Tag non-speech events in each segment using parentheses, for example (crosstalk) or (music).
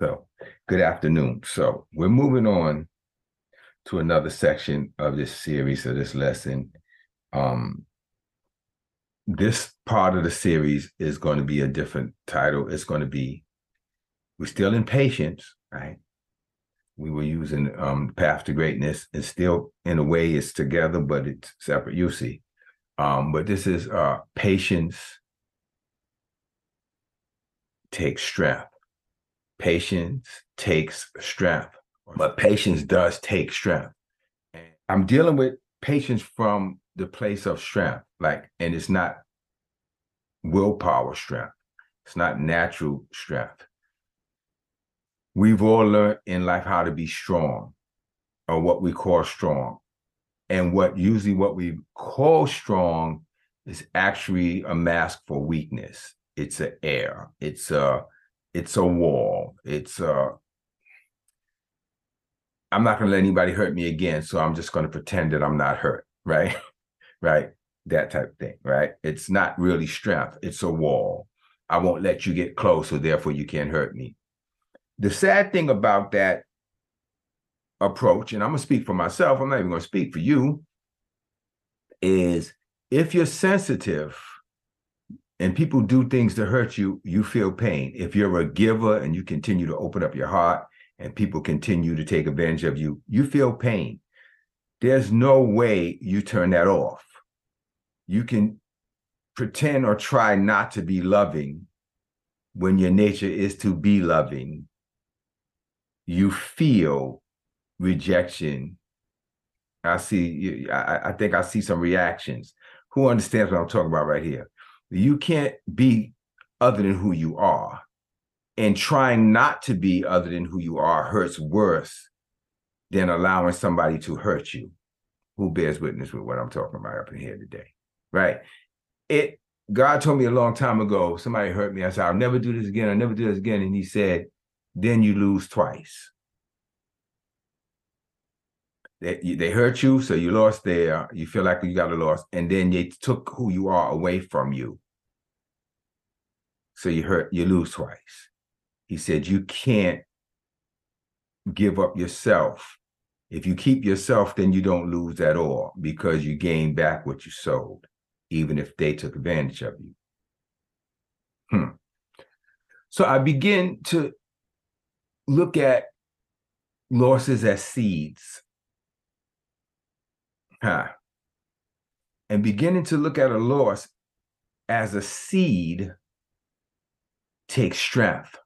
So, good afternoon. So, we're moving on to another section of this series of this lesson. Um, this part of the series is going to be a different title. It's going to be we're still in patience, right? We were using um path to greatness. and still in a way it's together, but it's separate. You see. Um, but this is uh patience takes strength. Patience takes strength, but patience does take strength. I'm dealing with patience from the place of strength, like, and it's not willpower strength. It's not natural strength. We've all learned in life how to be strong, or what we call strong. And what usually what we call strong is actually a mask for weakness. It's an air. It's a it's a wall. It's a I'm not going to let anybody hurt me again, so I'm just going to pretend that I'm not hurt, (laughs) right? right? That type of thing, right? It's not really strength. It's a wall. I won't let you get close, so therefore you can't hurt me. The sad thing about that approach, and I'm going to speak for myself, I'm not even going to speak for you, is if you're sensitive and people do things to hurt you, you feel pain. If you're a giver and you continue to open up your heart and people continue to take advantage of you, you feel pain. There's no way you turn that off. You can pretend or try not to be loving when your nature is to be loving you feel rejection. I see, I, I think I see some reactions. Who understands what I'm talking about right here? You can't be other than who you are. And trying not to be other than who you are hurts worse than allowing somebody to hurt you. Who bears witness with what I'm talking about up in here today? Right? It God told me a long time ago, somebody hurt me. I said, I'll never do this again. I'll never do this again. And he said, then you lose twice. They, they hurt you, so you lost there. You feel like you got a loss, and then they took who you are away from you. So you hurt, you lose twice. He said you can't give up yourself. If you keep yourself, then you don't lose at all because you gain back what you sold, even if they took advantage of you. Hmm. So I begin to look at losses as seeds. Huh. And beginning to look at a loss as a seed takes strength.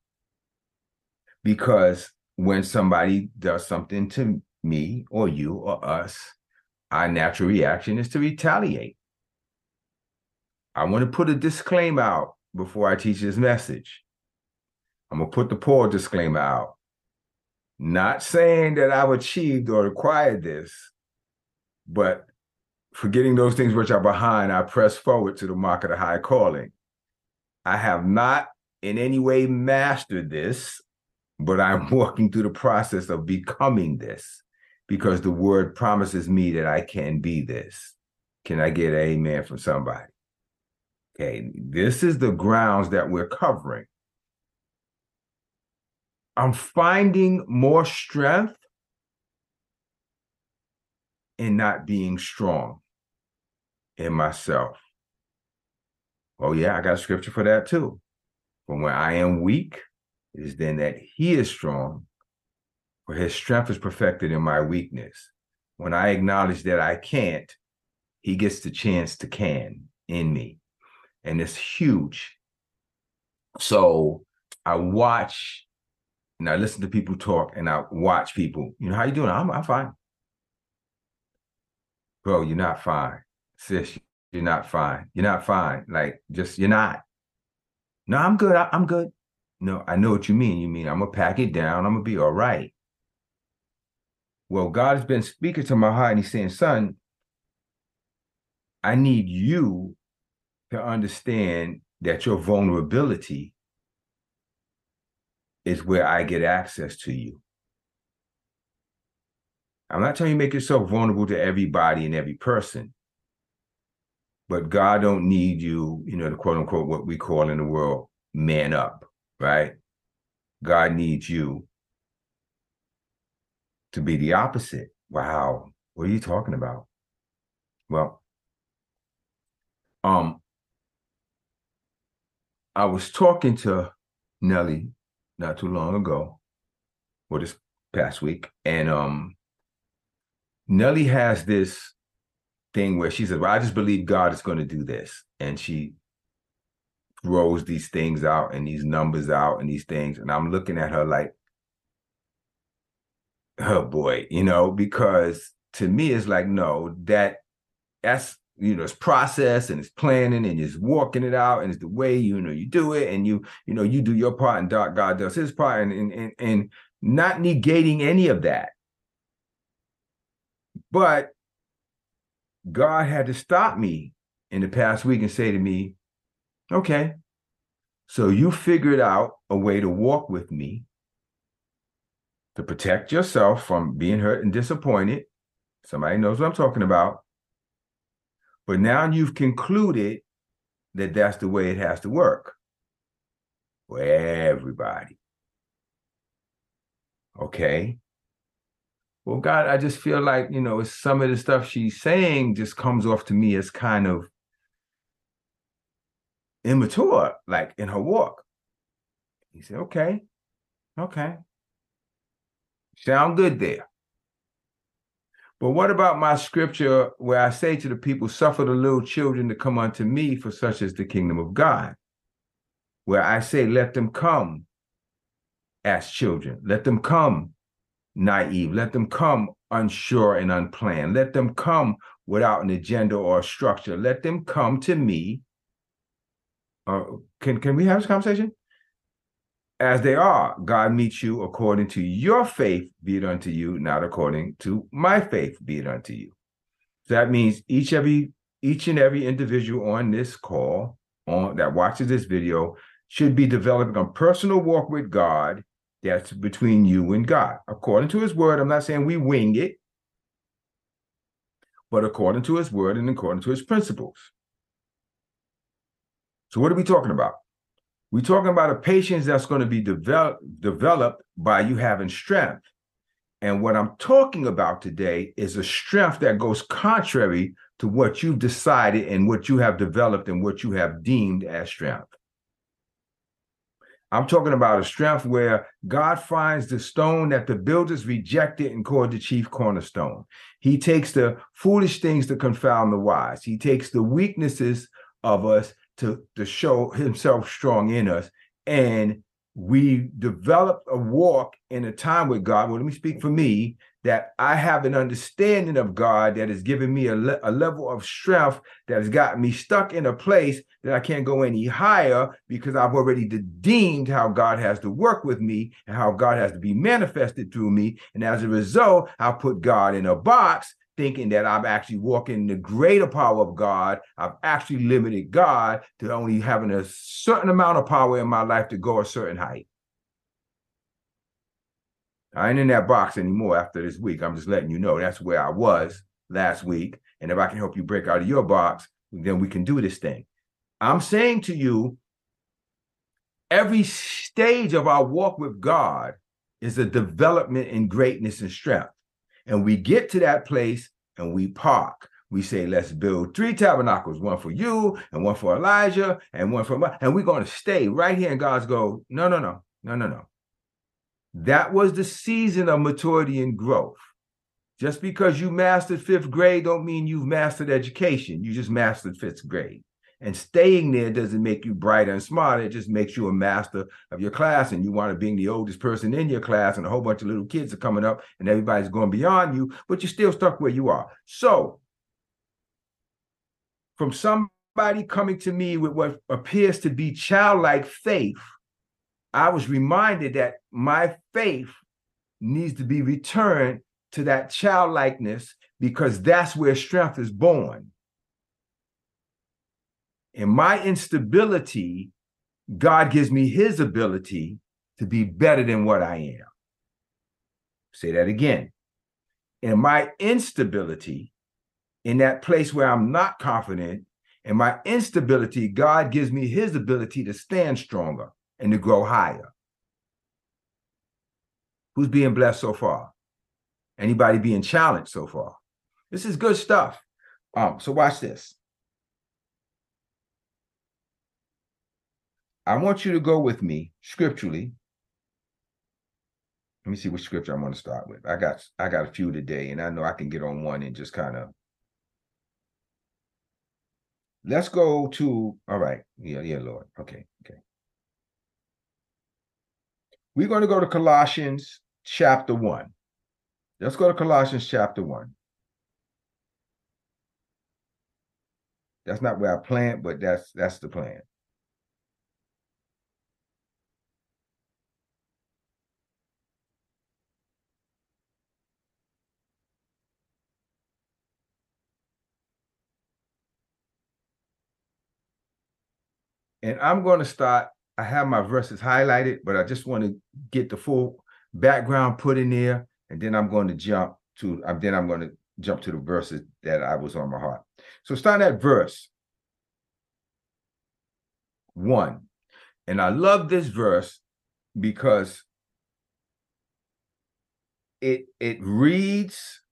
Because when somebody does something to me or you or us, our natural reaction is to retaliate. I want to put a disclaimer out before I teach this message. I'm gonna put the poor disclaimer out. Not saying that I've achieved or acquired this, but forgetting those things which are behind, I press forward to the mark of the high calling. I have not in any way mastered this, but I'm (laughs) walking through the process of becoming this because the word promises me that I can be this. Can I get an amen from somebody? Okay, this is the grounds that we're covering. I'm finding more strength in not being strong in myself. Oh, yeah, I got scripture for that too. From when I am weak, it is then that he is strong, for his strength is perfected in my weakness. When I acknowledge that I can't, he gets the chance to can in me. And it's huge. So I watch and I listen to people talk and I watch people. You know, how you doing? I'm, I'm fine. Bro, you're not fine. Sis, you're not fine. You're not fine. Like, just, you're not. No, I'm good. I, I'm good. No, I know what you mean. You mean I'm going to pack it down. I'm going to be all right. Well, God has been speaking to my heart and he's saying, son, I need you to understand that your vulnerability is where I get access to you. I'm not telling you make yourself vulnerable to everybody and every person, but God don't need you, you know, to quote unquote what we call in the world man up, right? God needs you to be the opposite. Wow. What are you talking about? Well, um, I was talking to Nellie not too long ago, or this past week, and um, Nellie has this thing where she said, "Well, I just believe God is going to do this," and she throws these things out and these numbers out and these things, and I'm looking at her like, "Oh boy," you know, because to me it's like, no, that that's you know, it's process and it's planning and it's walking it out and it's the way you know you do it and you you know you do your part and God does his part and and and, and not negating any of that. But God had to stop me in the past week and say to me, okay, so you figured out a way to walk with me to protect yourself from being hurt and disappointed. Somebody knows what I'm talking about. But now you've concluded that that's the way it has to work for everybody. Okay. Well, God, I just feel like, you know, some of the stuff she's saying just comes off to me as kind of immature, like in her walk. He said, okay, okay. Sound good there. But what about my scripture where I say to the people, suffer the little children to come unto me, for such is the kingdom of God? Where I say, let them come as children, let them come naive, let them come unsure and unplanned, let them come without an agenda or structure, let them come to me. Uh, can, can we have this conversation? as they are. God meets you according to your faith, be it unto you, not according to my faith, be it unto you. So that means each every each and every individual on this call on that watches this video should be developing a personal walk with God that's between you and God. According to his word, I'm not saying we wing it, but according to his word and according to his principles. So what are we talking about? We're talking about a patience that's going to be develop, developed by you having strength. And what I'm talking about today is a strength that goes contrary to what you've decided and what you have developed and what you have deemed as strength. I'm talking about a strength where God finds the stone that the builders rejected and called the chief cornerstone. He takes the foolish things to confound the wise. He takes the weaknesses of us to, to show himself strong in us. And we develop a walk in a time with God. Well, let me speak for me that I have an understanding of God that has given me a, le- a level of strength that has got me stuck in a place that I can't go any higher because I've already deemed how God has to work with me and how God has to be manifested through me. And as a result, I put God in a box thinking that I'm actually walking in the greater power of God. I've actually limited God to only having a certain amount of power in my life to go a certain height. I ain't in that box anymore after this week. I'm just letting you know that's where I was last week. And if I can help you break out of your box, then we can do this thing. I'm saying to you, every stage of our walk with God is a development in greatness and strength. And we get to that place and we park. We say, let's build three tabernacles, one for you and one for Elijah and one for, my, and we're going to stay right here. And God's go, no, no, no, no, no, no. That was the season of maturity and growth. Just because you mastered fifth grade don't mean you've mastered education. You just mastered fifth grade. And staying there doesn't make you brighter and smarter. It just makes you a master of your class. And you want to be the oldest person in your class, and a whole bunch of little kids are coming up, and everybody's going beyond you, but you're still stuck where you are. So, from somebody coming to me with what appears to be childlike faith, I was reminded that my faith needs to be returned to that childlikeness because that's where strength is born. In my instability, God gives me his ability to be better than what I am. Say that again. In my instability, in that place where I'm not confident, in my instability, God gives me his ability to stand stronger and to grow higher. Who's being blessed so far? Anybody being challenged so far? This is good stuff. Um, so watch this. I want you to go with me scripturally. Let me see which scripture I want to start with. I got I got a few today, and I know I can get on one and just kind of. Let's go to all right. Yeah, yeah, Lord. Okay, okay. We're going to go to Colossians chapter one. Let's go to Colossians chapter one. That's not where I planned, but that's that's the plan. And I'm going to start. I have my verses highlighted, but I just want to get the full background put in there, and then I'm going to jump to. Then I'm going to jump to the verses that I was on my heart. So start at verse one, and I love this verse because it it reads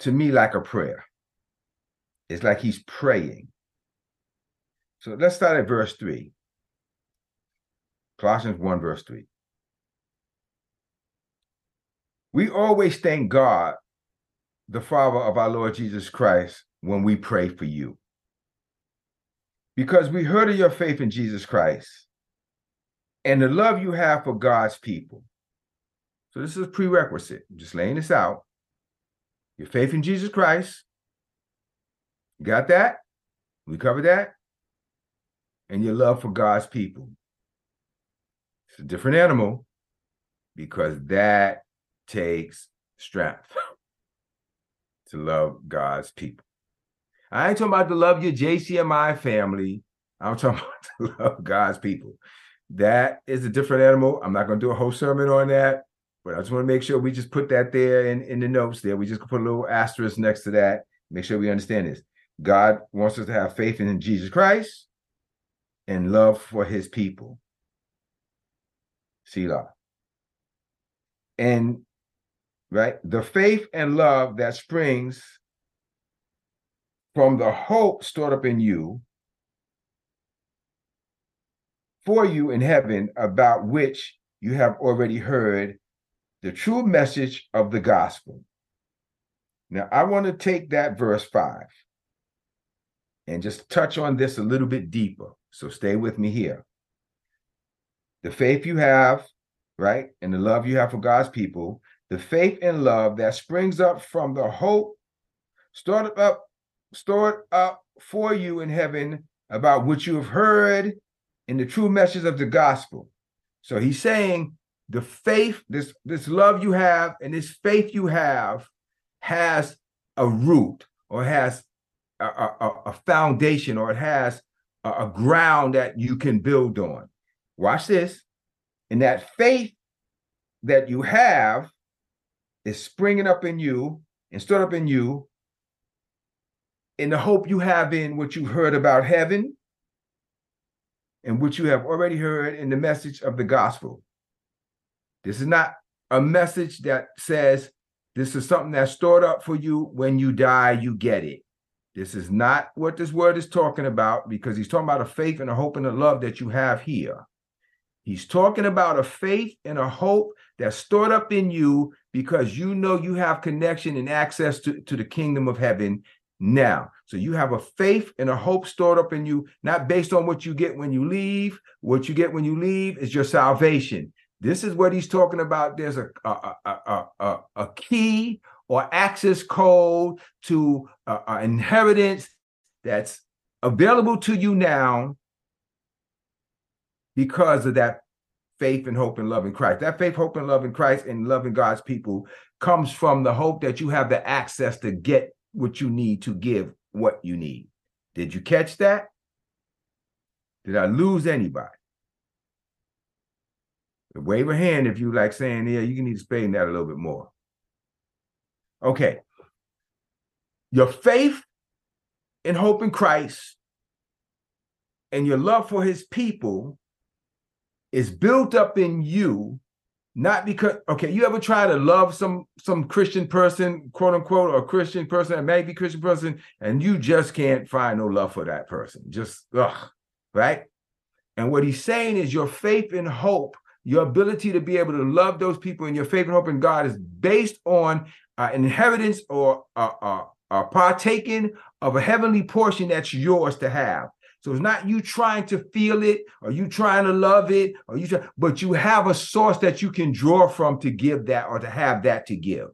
to me like a prayer. It's like he's praying. So let's start at verse 3. Colossians 1, verse 3. We always thank God, the Father of our Lord Jesus Christ, when we pray for you. Because we heard of your faith in Jesus Christ and the love you have for God's people. So this is prerequisite. I'm just laying this out. Your faith in Jesus Christ. You got that? We covered that and your love for God's people. It's a different animal because that takes strength (laughs) to love God's people. I ain't talking about to love your JCMI family. I'm talking (laughs) about to love God's people. That is a different animal. I'm not going to do a whole sermon on that, but I just want to make sure we just put that there in, in the notes there. We just put a little asterisk next to that. Make sure we understand this. God wants us to have faith in Jesus Christ and love for his people. Selah. And right, the faith and love that springs from the hope stored up in you for you in heaven, about which you have already heard the true message of the gospel. Now, I want to take that verse five and just touch on this a little bit deeper. So stay with me here. The faith you have, right, and the love you have for God's people, the faith and love that springs up from the hope stored up, stored up for you in heaven about what you have heard in the true message of the gospel. So he's saying the faith, this this love you have, and this faith you have has a root or has a, a, a foundation or it has a, ground that you can build on. Watch this. And that faith that you have is springing up in you and stood up in you in the hope you have in what you've heard about heaven and what you have already heard in the message of the gospel. This is not a message that says this is something that's stored up for you when you die, you get it. This is not what this word is talking about because he's talking about a faith and a hope and a love that you have here. He's talking about a faith and a hope that's stored up in you because you know you have connection and access to, to the kingdom of heaven now. So you have a faith and a hope stored up in you, not based on what you get when you leave. What you get when you leave is your salvation. This is what he's talking about. There's a, a, a, a, a key or access code to uh, inheritance that's available to you now because of that faith and hope and love in Christ. That faith, hope, and love in Christ and loving God's people comes from the hope that you have the access to get what you need to give what you need. Did you catch that? Did I lose anybody? Wave a hand if you like saying, yeah, you can need to explain that a little bit more. Okay. Your faith and hope in Christ and your love for his people is built up in you not because okay you ever try to love some some christian person quote unquote or christian person a maybe christian person and you just can't find no love for that person just ugh, right and what he's saying is your faith and hope your ability to be able to love those people and your faith and hope in god is based on uh, inheritance or uh, uh, partaking of a heavenly portion that's yours to have so it's not you trying to feel it or you trying to love it or you try, but you have a source that you can draw from to give that or to have that to give.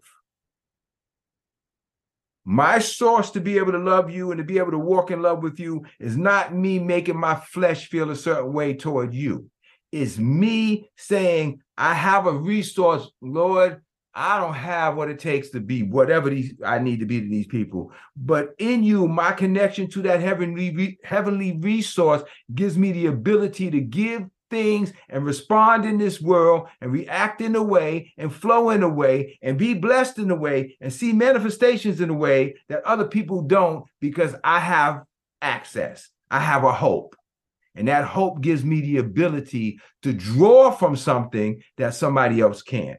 My source to be able to love you and to be able to walk in love with you is not me making my flesh feel a certain way toward you. It's me saying, I have a resource, Lord, I don't have what it takes to be whatever these I need to be to these people. But in you, my connection to that heavenly heavenly resource gives me the ability to give things and respond in this world and react in a way and flow in a way and be blessed in a way and see manifestations in a way that other people don't because I have access. I have a hope. And that hope gives me the ability to draw from something that somebody else can't.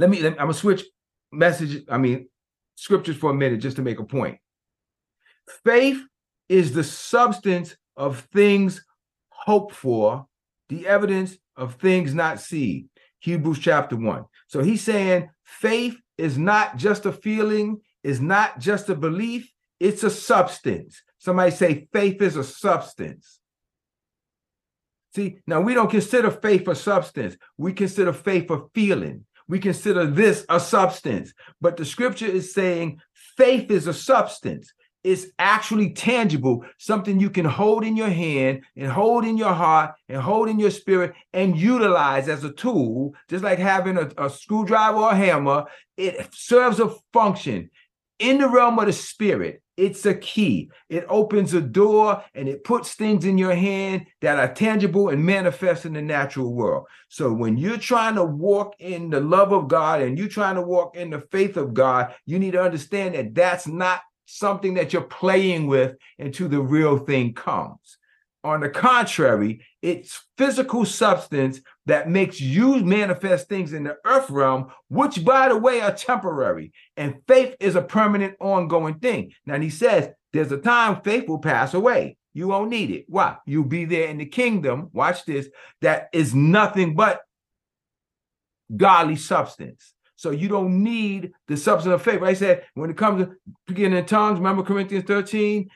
Let me, let me I'm gonna switch message, I mean scriptures for a minute just to make a point. Faith is the substance of things hoped for, the evidence of things not seen. Hebrews chapter 1. So he's saying faith is not just a feeling, is not just a belief, it's a substance. Somebody say faith is a substance. See, now we don't consider faith a substance. We consider faith a feeling we consider this a substance. But the scripture is saying faith is a substance. It's actually tangible, something you can hold in your hand and hold in your heart and hold in your spirit and utilize as a tool, just like having a, a screwdriver or a hammer. It serves a function in the realm of the spirit. It's a key. It opens a door and it puts things in your hand that are tangible and manifest in the natural world. So when you're trying to walk in the love of God and you're trying to walk in the faith of God, you need to understand that that's not something that you're playing with until the real thing comes. On the contrary, it's physical substance that makes you manifest things in the earth realm, which, by the way, are temporary. And faith is a permanent, ongoing thing. Now, he says there's a time faith will pass away. You won't need it. Why? You'll be there in the kingdom. Watch this. That is nothing but godly substance. So you don't need the substance of faith. I said when it comes to speaking in tongues, remember Corinthians 13,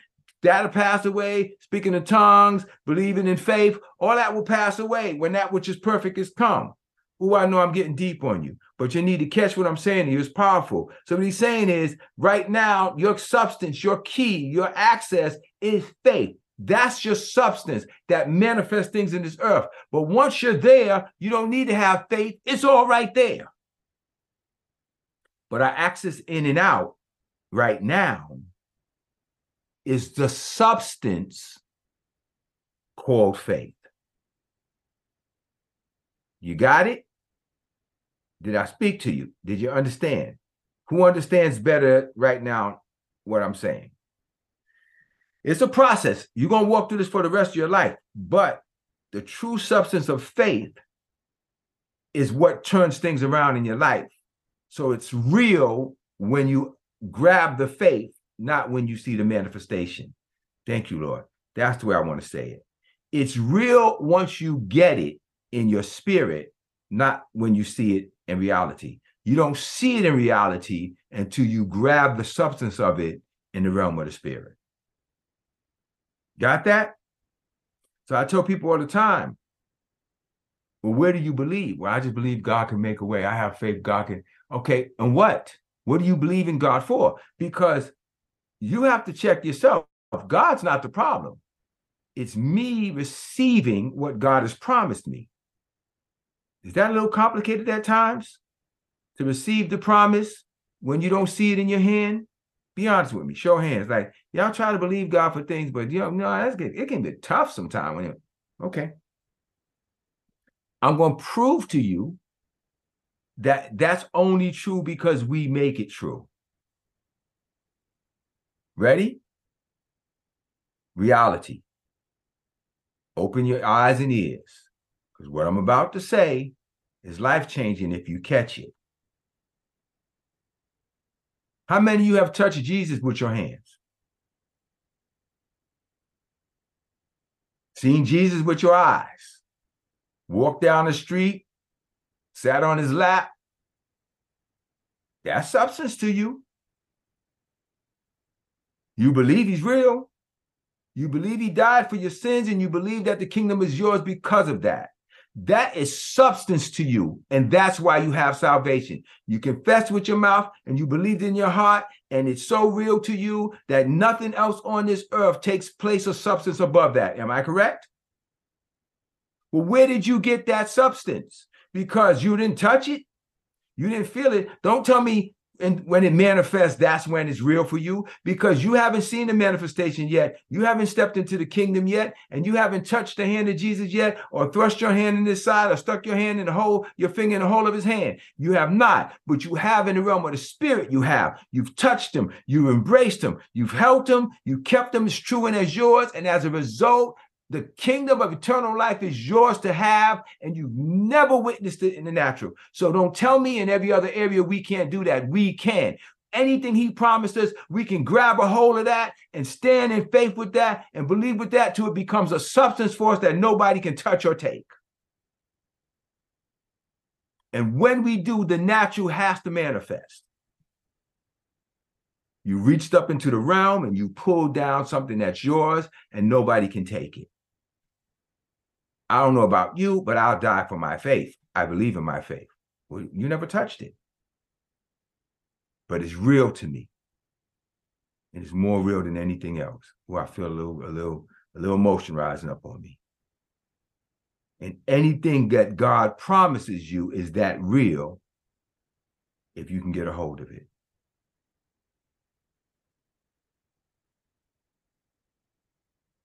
that'll pass away. Speaking in tongues, believing in faith, all that will pass away when that which is perfect is come. Oh, I know I'm getting deep on you, but you need to catch what I'm saying you. It's powerful. So what he's saying is right now, your substance, your key, your access is faith. That's your substance that manifests things in this earth. But once you're there, you don't need to have faith. It's all right there. But our access in and out right now is the substance called faith. You got it? Did I speak to you? Did you understand? Who understands better right now what I'm saying? It's a process. You're going to walk through this for the rest of your life. But the true substance of faith is what turns things around in your life. So it's real when you grab the faith not when you see the manifestation. Thank you, Lord. That's the way I want to say it. It's real once you get it in your spirit, not when you see it in reality. You don't see it in reality until you grab the substance of it in the realm of the spirit. Got that? So I tell people all the time, well, where do you believe? Well, I just believe God can make a way. I have faith God can. Okay, and what? What do you believe in God for? Because you have to check yourself. God's not the problem. It's me receiving what God has promised me. Is that a little complicated at times to receive the promise when you don't see it in your hand? Be honest with me. Show hands. Like y'all try to believe God for things, but you know, no, that's good. It can be tough sometimes when okay. I'm going to prove to you that that's only true because we make it true. Ready? Reality. Open your eyes and ears. Because what I'm about to say is life changing if you catch it. How many of you have touched Jesus with your hands? Seen Jesus with your eyes? Walked down the street, sat on his lap? That's substance to you. You believe he's real. You believe he died for your sins, and you believe that the kingdom is yours because of that. That is substance to you. And that's why you have salvation. You confess with your mouth and you believe in your heart, and it's so real to you that nothing else on this earth takes place of substance above that. Am I correct? Well, where did you get that substance? Because you didn't touch it, you didn't feel it. Don't tell me and when it manifests, that's when it's real for you because you haven't seen the manifestation yet. You haven't stepped into the kingdom yet, and you haven't touched the hand of Jesus yet, or thrust your hand in his side, or stuck your hand in the hole, your finger in the hole of his hand. You have not, but you have in the realm of the spirit. You have. You've touched him. You've embraced him. You've held him. You kept him as true and as yours, and as a result, the kingdom of eternal life is yours to have, and you've never witnessed it in the natural. So don't tell me in every other area we can't do that. We can. Anything he promised us, we can grab a hold of that and stand in faith with that and believe with that till it becomes a substance for us that nobody can touch or take. And when we do, the natural has to manifest. You reached up into the realm and you pulled down something that's yours and nobody can take it. I don't know about you, but I'll die for my faith. I believe in my faith. Well, you never touched it. But it's real to me. And it's more real than anything else. Where I feel a little, a little, a little emotion rising up on me. And anything that God promises you is that real if you can get a hold of it.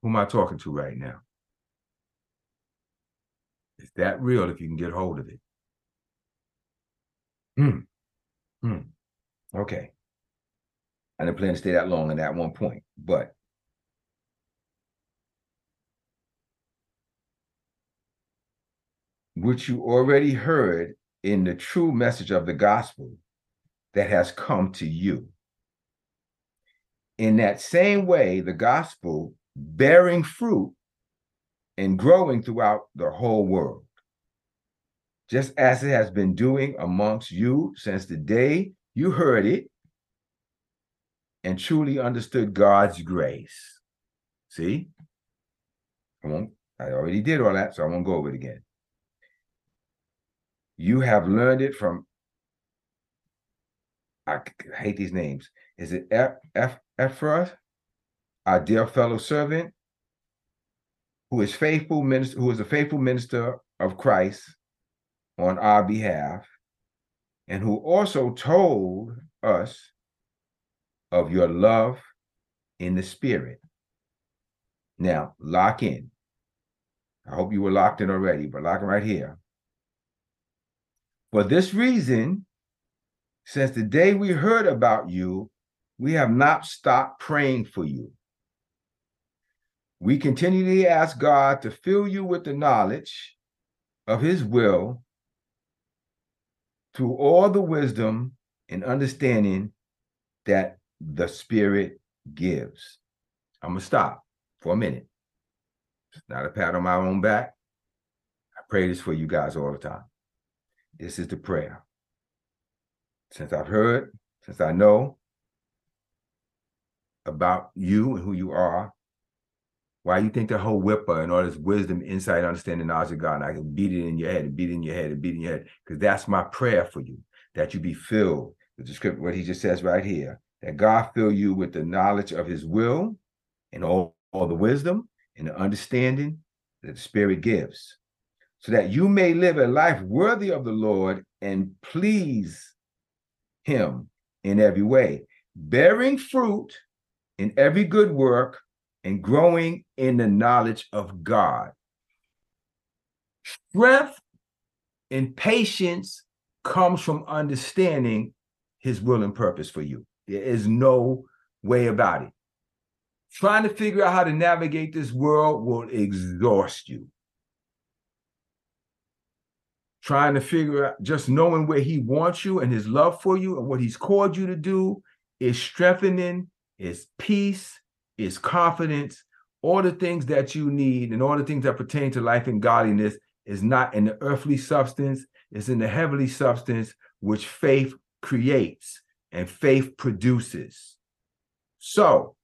Who am I talking to right now? It's that real if you can get hold of it. Hmm. Hmm. Okay. I didn't plan to stay that long on that one point, but which you already heard in the true message of the gospel that has come to you. In that same way, the gospel bearing fruit and growing throughout the whole world, just as it has been doing amongst you since the day you heard it and truly understood God's grace. See? I won't, I already did all that, so I won't go over it again. You have learned it from, I hate these names. Is it F, F, Ephraim, our dear fellow servant, who is faithful minister, who is a faithful minister of Christ on our behalf, and who also told us of your love in the spirit. Now, lock in. I hope you were locked in already, but lock right here. For this reason, since the day we heard about you, we have not stopped praying for you. We continually ask God to fill you with the knowledge of his will through all the wisdom and understanding that the Spirit gives. I'm going to stop for a minute. It's not a pat on my own back. I pray this for you guys all the time. This is the prayer. Since I've heard, since I know about you and who you are, why you think the whole whipper and all this wisdom, insight, understanding, knowledge of God, and I can beat it in your head and beat it in your head and beat it in your head, because that's my prayer for you, that you be filled with the script, what he just says right here, that God fill you with the knowledge of his will and all, all the wisdom and the understanding that the Spirit gives, so that you may live a life worthy of the Lord and please him in every way, bearing fruit in every good work and growing in the knowledge of God. Strength and patience comes from understanding his will and purpose for you. There is no way about it. Trying to figure out how to navigate this world will exhaust you. trying to figure out, just knowing where he wants you and his love for you and what he's called you to do is strengthening, is peace, is confidence, all the things that you need and all the things that pertain to life and godliness is not in the earthly substance, it's in the heavenly substance which faith creates and faith produces. So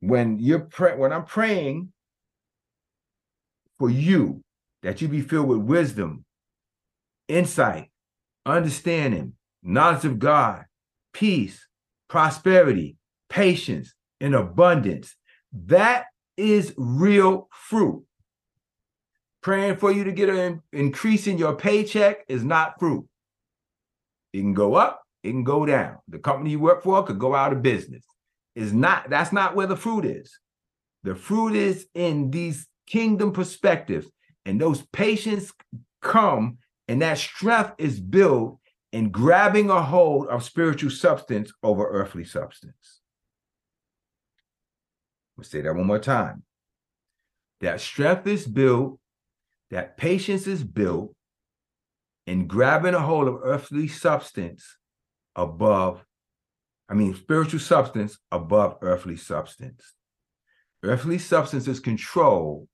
when you're pray- when I'm praying for you that you be filled with wisdom, insight, understanding, knowledge of God, peace, prosperity, patience, and abundance. That is real fruit. Praying for you to get an increase in your paycheck is not fruit. It can go up, it can go down. The company you work for could go out of business. Is not that's not where the fruit is. The fruit is in these kingdom perspectives, and those patience come, and that strength is built in grabbing a hold of spiritual substance over earthly substance. We'll say that one more time. That strength is built, that patience is built in grabbing a hold of earthly substance above I mean, spiritual substance above earthly substance. Earthly substance is controlled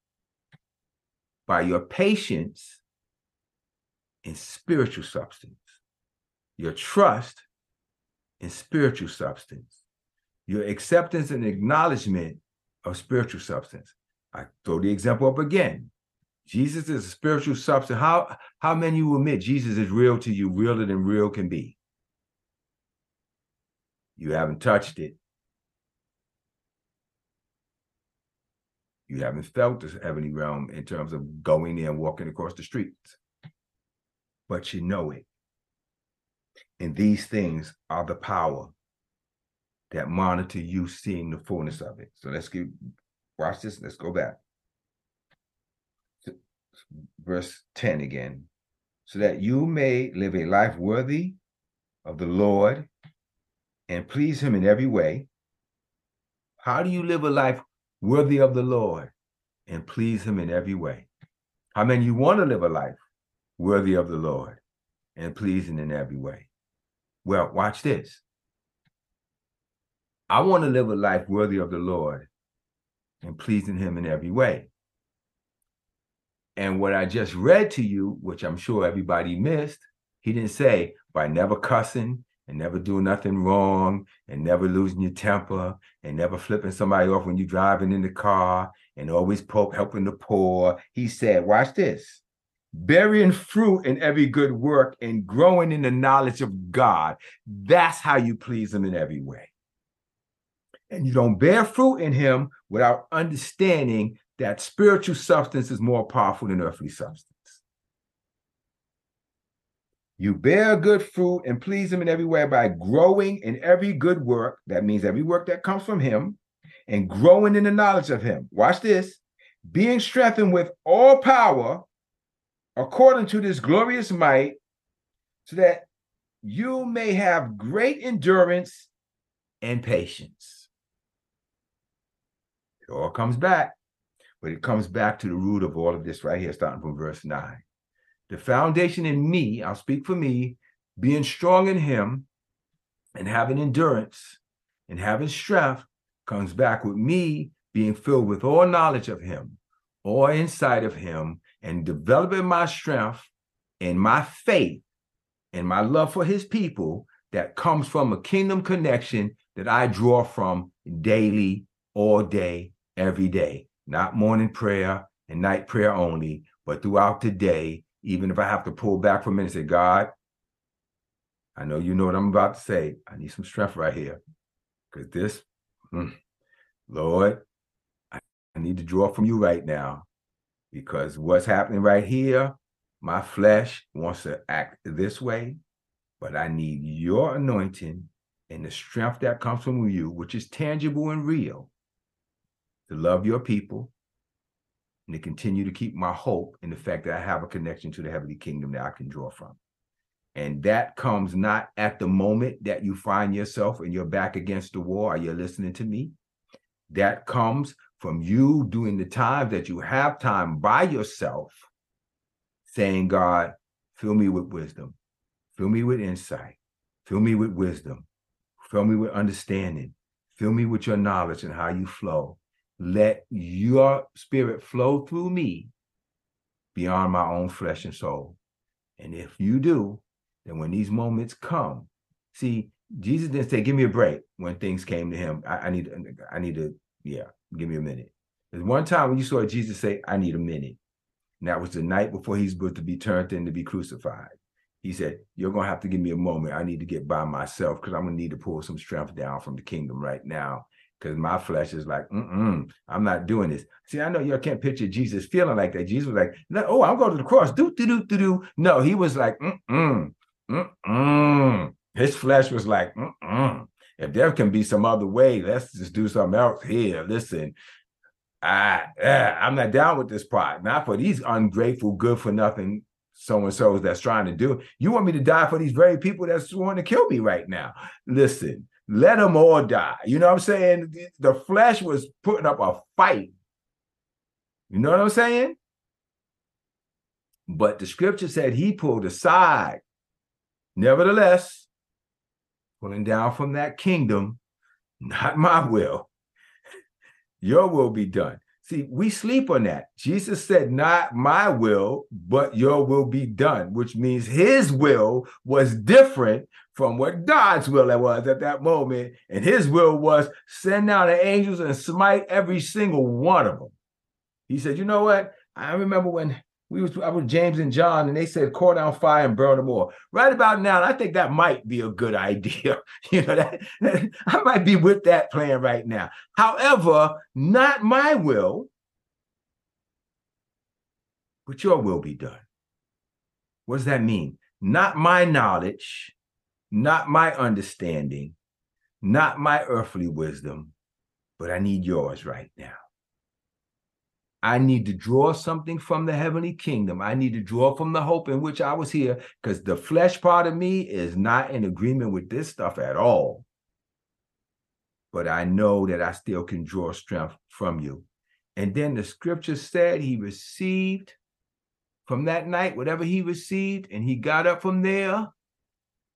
by your patience in spiritual substance, your trust in spiritual substance, your acceptance and acknowledgement of spiritual substance. I throw the example up again. Jesus is a spiritual substance. How how many you admit Jesus is real to you, realer than real can be? You haven't touched it. You haven't felt the heavenly realm in terms of going there and walking across the streets. But you know it. And these things are the power that monitor you seeing the fullness of it. So let's get watch this. Let's go back. Verse 10 again. So that you may live a life worthy of the Lord and please him in every way. How do you live a life worthy of the Lord and please him in every way? How many you want to live a life worthy of the Lord and pleasing in every way? Well, watch this. I want to live a life worthy of the Lord and pleasing him in every way. And what I just read to you, which I'm sure everybody missed, he didn't say by never cussing, and never doing nothing wrong and never losing your temper and never flipping somebody off when you're driving in the car and always helping the poor. He said, watch this. Bearing fruit in every good work and growing in the knowledge of God. That's how you please him in every way. And you don't bear fruit in him without understanding that spiritual substance is more powerful than earthly substance. You bear good fruit and please him in every way by growing in every good work. That means every work that comes from him and growing in the knowledge of him. Watch this. Being strengthened with all power according to this glorious might, so that you may have great endurance and patience. It all comes back, but it comes back to the root of all of this right here, starting from verse 9. The foundation in me, I'll speak for me, being strong in him and having endurance and having strength comes back with me being filled with all knowledge of him, all insight of him, and developing my strength and my faith and my love for his people that comes from a kingdom connection that I draw from daily, all day, every day. Not morning prayer and night prayer only, but throughout the day even if I have to pull back for a minute and say, God, I know you know what I'm about to say. I need some strength right here. Because this, mm, Lord, I, I need to draw from you right now. Because what's happening right here, my flesh wants to act this way, but I need your anointing and the strength that comes from you, which is tangible and real, to love your people, and to continue to keep my hope in the fact that I have a connection to the heavenly kingdom that I can draw from. And that comes not at the moment that you find yourself and you're back against the wall. Are you listening to me? That comes from you doing the time that you have time by yourself, saying, God, Fill me with wisdom. Fill me with insight. Fill me with wisdom. Fill me with understanding. Fill me with your knowledge and how you flow. Let your spirit flow through me beyond my own flesh and soul. And if you do, then when these moments come, see, Jesus didn't say, "Give me a break" when things came to him. I, I need, I need to, yeah, give me a minute. There's one time when you saw Jesus say, "I need a minute," and that was the night before he's supposed to be turned in to be crucified. He said, You're going to have to give me a moment. I need to get by myself because I'm going to need to pull some strength down from the kingdom right now because my flesh is like, mm I'm not doing this. See, I know y'all can't picture Jesus feeling like that. Jesus was like, no, oh, I'm going to the cross. Do, do, do, do, do. No, he was like, mm-mm, mm-mm. His flesh was like, mm-mm. If there can be some other way, let's just do something else here. Listen, I, uh, I'm not down with this part. Not for these ungrateful, good for nothing so and so's that's trying to do. You want me to die for these very people that's wanting to kill me right now? Listen, let them all die. You know what I'm saying? The flesh was putting up a fight. You know what I'm saying? But the scripture said he pulled aside. Nevertheless, pulling down from that kingdom, (laughs) not my will, (laughs) your will be done. See, we sleep on that. Jesus said, Not my will, but your will be done, which means his will was different from what God's will was at that moment. And his will was send down the angels and smite every single one of them. He said, You know what? I remember when we was I was James and John, and they said, "Call down fire and burn them all." Right about now, I think that might be a good (laughs) idea. you know that, that I might be with that plan right now. However, not my will, but your will be done. What does that mean? Not my knowledge, not my understanding, not my earthly wisdom, but I need yours right now. I need to draw something from the heavenly kingdom. I need to draw from the hope in which I was here because the flesh part of me is not in agreement with this stuff at all. But I know that I still can draw strength from you. And then the scripture said he received from that night whatever he received, and he got up from there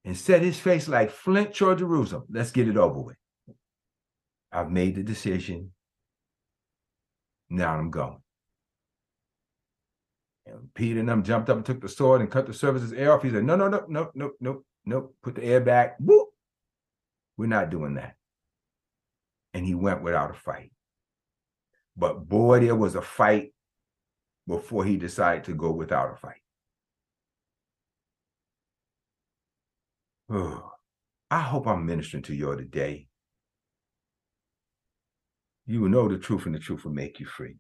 and set his face like flint toward Jerusalem. Let's get it over with. I've made the decision. Now I'm going. And Peter and them jumped up and took the sword and cut the servant's ear off. He said, No, no, no, no, no, no, no. Put the air back. Whoop. We're not doing that. And he went without a fight. But boy, there was a fight before he decided to go without a fight. I hope I'm ministering to you today you will know the truth, and the truth will make you free.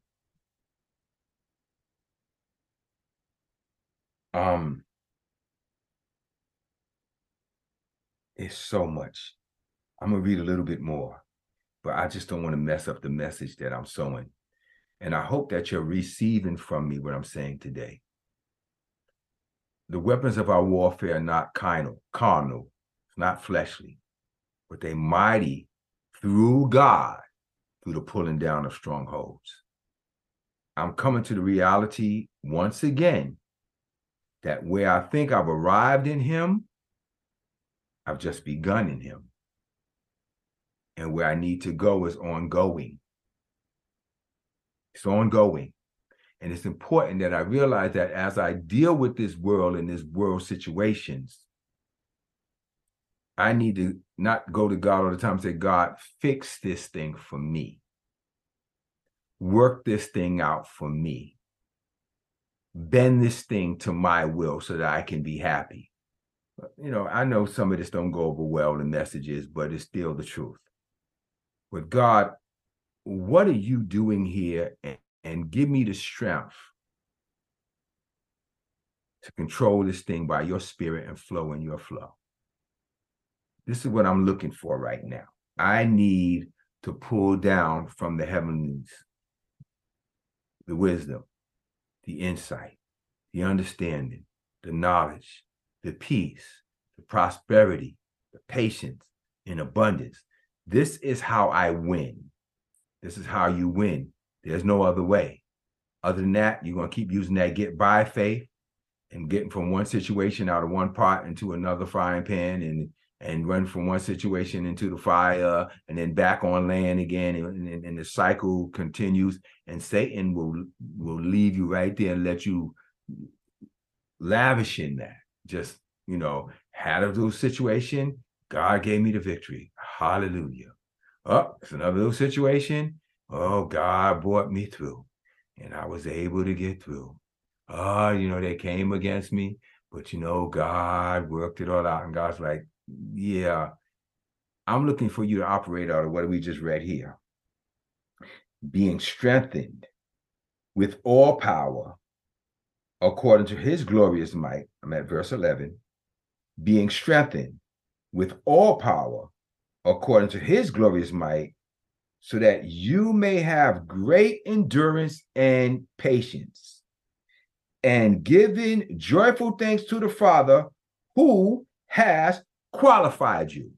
Um, it's so much. I'm gonna read a little bit more, but I just don't want to mess up the message that I'm sowing. And I hope that you're receiving from me what I'm saying today. The weapons of our warfare are not carnal, carnal, not fleshly, but they mighty through God through the pulling down of strongholds. I'm coming to the reality once again that where I think I've arrived in Him, I've just begun in Him. And where I need to go is ongoing. It's ongoing. And it's important that I realize that as I deal with this world and this world situations, I need to not go to God all the time and say, God, fix this thing for me. Work this thing out for me. Bend this thing to my will so that I can be happy. You know, I know some of this don't go over well in messages, but it's still the truth. With God, what are you doing here? And, and give me the strength to control this thing by your spirit and flow in your flow. This is what I'm looking for right now. I need to pull down from the heavens the wisdom, the insight, the understanding, the knowledge, the peace, the prosperity, the patience, and abundance. This is how I win. This is how you win. There's no other way. Other than that, you're going to keep using that get by faith. and getting from one situation out of one pot into another frying pan and and run from one situation into the fire and then back on land again and, and, and, the cycle continues and satan will will leave you right there and let you lavish in that just you know had a little situation god gave me the victory hallelujah oh it's another little situation oh god brought me through and i was able to get through oh you know they came against me but you know god worked it all out and god's like yeah, I'm looking for you to operate out of what we just read here. Being strengthened with all power according to his glorious might. I'm at verse 11. Being strengthened with all power according to his glorious might, so that you may have great endurance and patience, and giving joyful thanks to the Father who has qualified you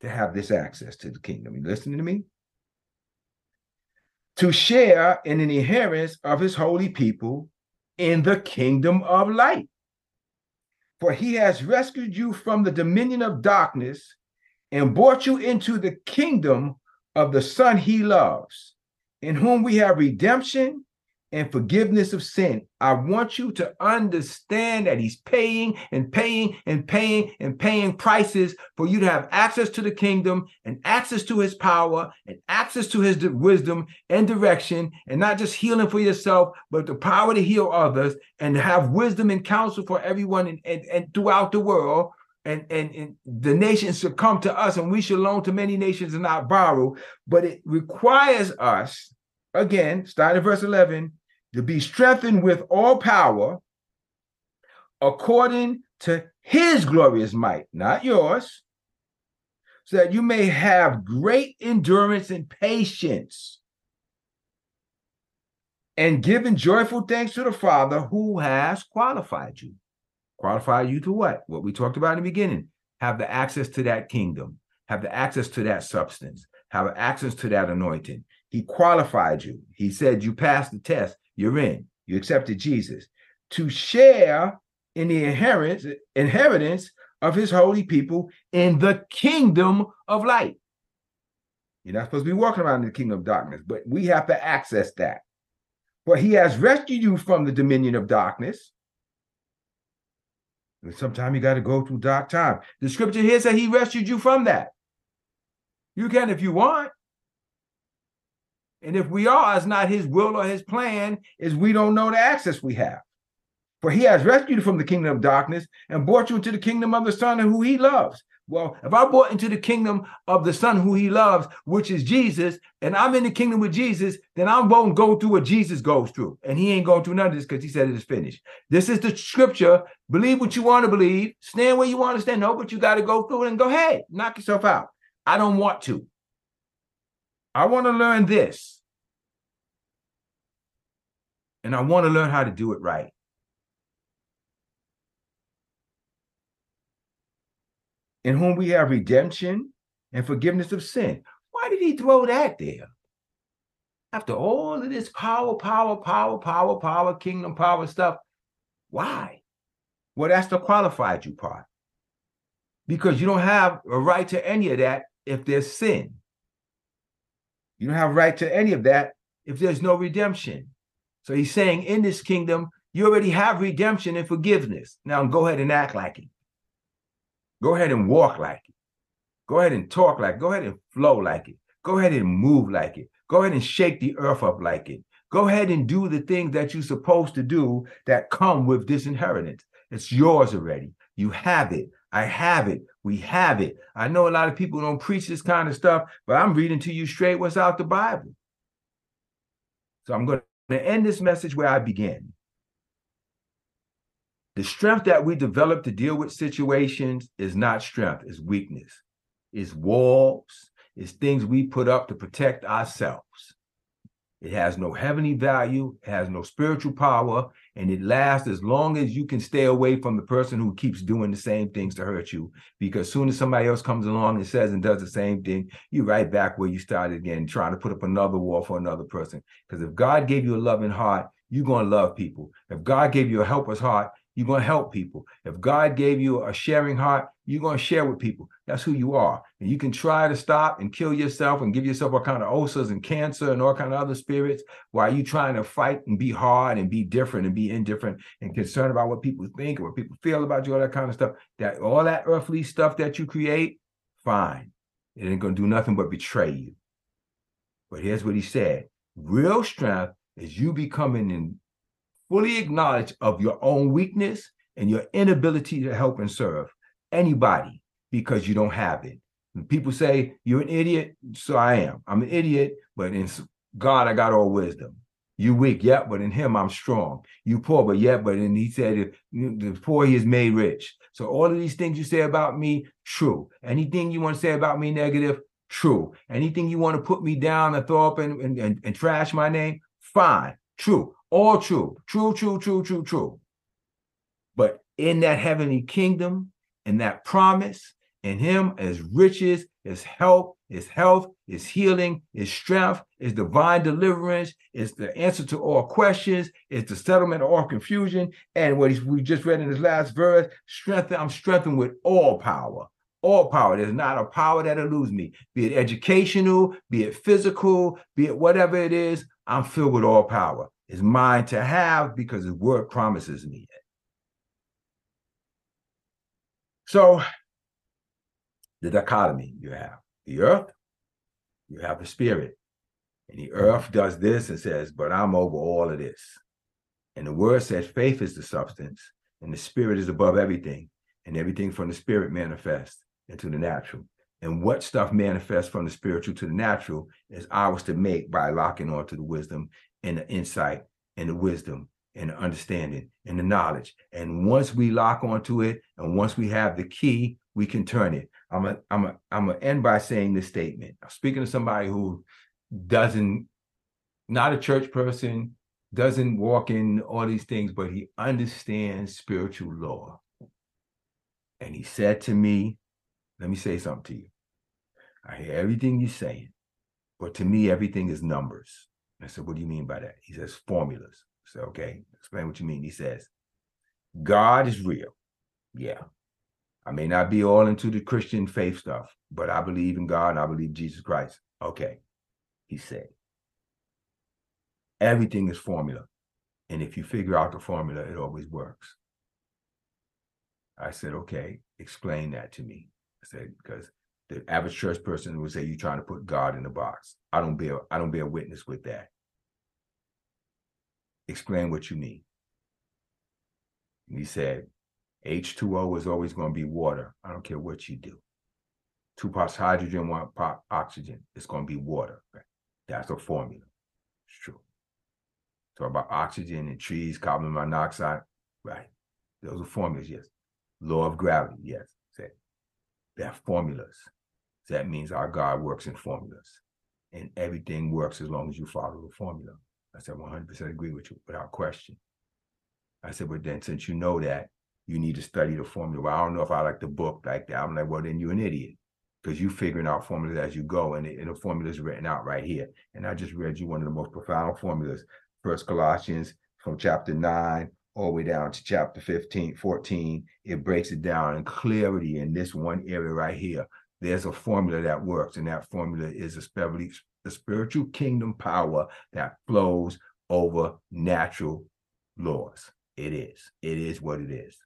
to have this access to the kingdom. You listening to me? To share in the inheritance of his holy people in the kingdom of light. For he has rescued you from the dominion of darkness and brought you into the kingdom of the Son he loves, in whom we have redemption and forgiveness of sin. I want you to understand that he's paying and paying and paying and paying prices for you to have access to the kingdom and access to his power and access to his wisdom and direction and not just healing for yourself, but the power to heal others and have wisdom and counsel for everyone and, and, and throughout the world. And, and, and the nations should come to us and we should loan to many nations and not borrow. But it requires us, again, starting verse 11, to be strengthened with all power according to his glorious might, not yours, so that you may have great endurance and patience, and giving joyful thanks to the Father who has qualified you. Qualified you to what? What we talked about in the beginning. Have the access to that kingdom, have the access to that substance, have access to that anointing. He qualified you. He said you passed the test you're in. You accepted Jesus to share in the inheritance, inheritance of his holy people in the kingdom of light. You're not supposed to be walking around in the kingdom of darkness, but we have to access that. For he has rescued you from the dominion of darkness. And sometimes you got to go through dark time. The scripture here says he rescued you from that. You can if you want. And if we are, it's not his will or his plan, is we don't know the access we have. For he has rescued you from the kingdom of darkness and brought you into the kingdom of the Son and who he loves. Well, if I bought into the kingdom of the Son who he loves, which is Jesus, and I'm in the kingdom with Jesus, then I'm going to go through what Jesus goes through. And he ain't going through none of this because he said it is finished. This is the scripture. Believe what you want to believe. Stand where you want to stand. No, but you got to go through it and go, hey, knock yourself out. I don't want to. I want to learn this. And I want to learn how to do it right. In whom we have redemption and forgiveness of sin. Why did he throw that there? After all of this power, power, power, power, power, kingdom power stuff, why? Well, that's the qualified you part. Because you don't have a right to any of that if there's sin. You don't have right to any of that if there's no redemption. So he's saying in this kingdom, you already have redemption and forgiveness. Now go ahead and act like it. Go ahead and walk like it. Go ahead and talk like it. Go ahead and flow like it. Go ahead and move like it. Go ahead and shake the earth up like it. Go ahead and do the things that you're supposed to do that come with this inheritance. It's yours already. You have it. I have it. We have it. I know a lot of people don't preach this kind of stuff, but I'm reading to you straight what's out the Bible. So I'm going to end this message where I began. The strength that we develop to deal with situations is not strength, it's weakness. It's walls, it's things we put up to protect ourselves. It has no heavenly value, it has no spiritual power, and it lasts as long as you can stay away from the person who keeps doing the same things to hurt you. Because soon as somebody else comes along and says and does the same thing, you're right back where you started again, trying to put up another wall for another person. Because if God gave you a loving heart, you're going to love people. If God gave you a helper's heart, you're going to help people. If God gave you a sharing heart, you're going to share with people. That's who you are. And you can try to stop and kill yourself and give yourself all kind of ulcers and cancer and all kind of other spirits while you're trying to fight and be hard and be different and be indifferent and concerned about what people think or what people feel about you, all that kind of stuff. That all that earthly stuff that you create, fine. It ain't going to do nothing but betray you. But here's what he said. Real strength is you becoming in fully acknowledge of your own weakness and your inability to help and serve anybody because you don't have it. When people say you're an idiot, so I am. I'm an idiot, but in God I got all wisdom. You weak, yeah, but in Him I'm strong. You poor, but yeah, but in He said the poor He is made rich. So all of these things you say about me, true. Anything you want to say about me negative, true. Anything you want to put me down and throw up and, and, and, and trash my name, fine, true. All true, true, true, true, true, true. But in that heavenly kingdom, in that promise, in him is riches, is help, is health, is healing, is strength, is divine deliverance, is the answer to all questions, is the settlement of all confusion. And what we just read in his last verse, strength, I'm strengthened with all power. All power. There's not a power that eludes me, be it educational, be it physical, be it whatever it is. I'm filled with all power is mine to have because his word promises me it. So the dichotomy you have the earth, you have the spirit. And the earth does this and says, but I'm over all of this. And the word says faith is the substance, and the spirit is above everything, and everything from the spirit manifests into the natural. And what stuff manifests from the spiritual to the natural is ours to make by locking onto the wisdom and the insight and the wisdom and the understanding and the knowledge. And once we lock onto it, and once we have the key, we can turn it. I'm a, I'm a, I'm gonna end by saying this statement. I'm speaking to somebody who doesn't, not a church person, doesn't walk in all these things, but he understands spiritual law. And he said to me, let me say something to you. I hear everything you're saying, but to me, everything is numbers. I said, What do you mean by that? He says, Formulas. Said, Okay, explain what you mean. He says, God is real. Yeah. I may not be all into the Christian faith stuff, but I believe in God and I believe Jesus Christ. Okay. He said, Everything is formula. And if you figure out the formula, it always works. I said, Okay, explain that to me. I said, Because the average church person would say you're trying to put God in a box. I don't bear I don't bear witness with that. Explain what you mean. And he said, H2O is always going to be water. I don't care what you do. Two parts hydrogen, one part oxygen. It's going to be water. That's a formula. It's true. Talk about oxygen and trees, carbon monoxide. Right. Those are formulas, yes. Law of gravity, yes. They're formulas. That means our God works in formulas. And everything works as long as you follow the formula. I said, 100% agree with you without question. I said, but then since you know that, you need to study the formula. Well, I don't know if I like the book like that. I'm like, well, then you're an idiot because you're figuring out formulas as you go, and, and the formula is written out right here. And I just read you one of the most profound formulas, First Colossians from chapter 9 all the way down to chapter 15, 14. It breaks it down in clarity in this one area right here there's a formula that works, and that formula is a spiritual kingdom power that flows over natural laws. It is. It is what it is.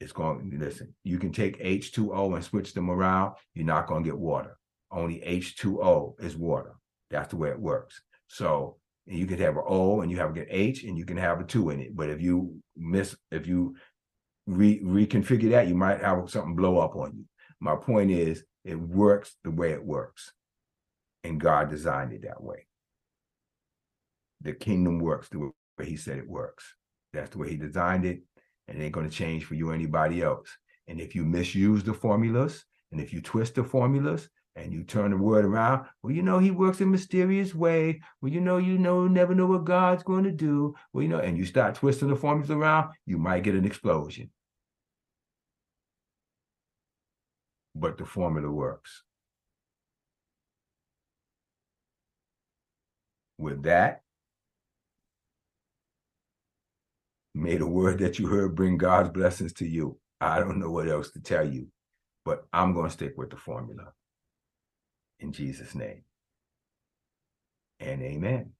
It's going, listen, you can take H2O and switch them around. You're not going to get water. Only H2O is water. That's the way it works. So you can have an O and you have an H and you can have a two in it. But if you miss, if you re- reconfigure that, you might have something blow up on you. My point is, it works the way it works. And God designed it that way. The kingdom works the way he said it works. That's the way he designed it. And it ain't going to change for you or anybody else. And if you misuse the formulas, and if you twist the formulas, and you turn the word around, well, you know, he works in mysterious way. Well, you know, you know, never know what God's going to do. Well, you know, and you start twisting the formulas around, you might get an explosion. But the formula works. With that, May the word that you heard bring God's blessings to you. I don't know what else to tell you, but I'm going to stick with the formula. In Jesus' name. And amen.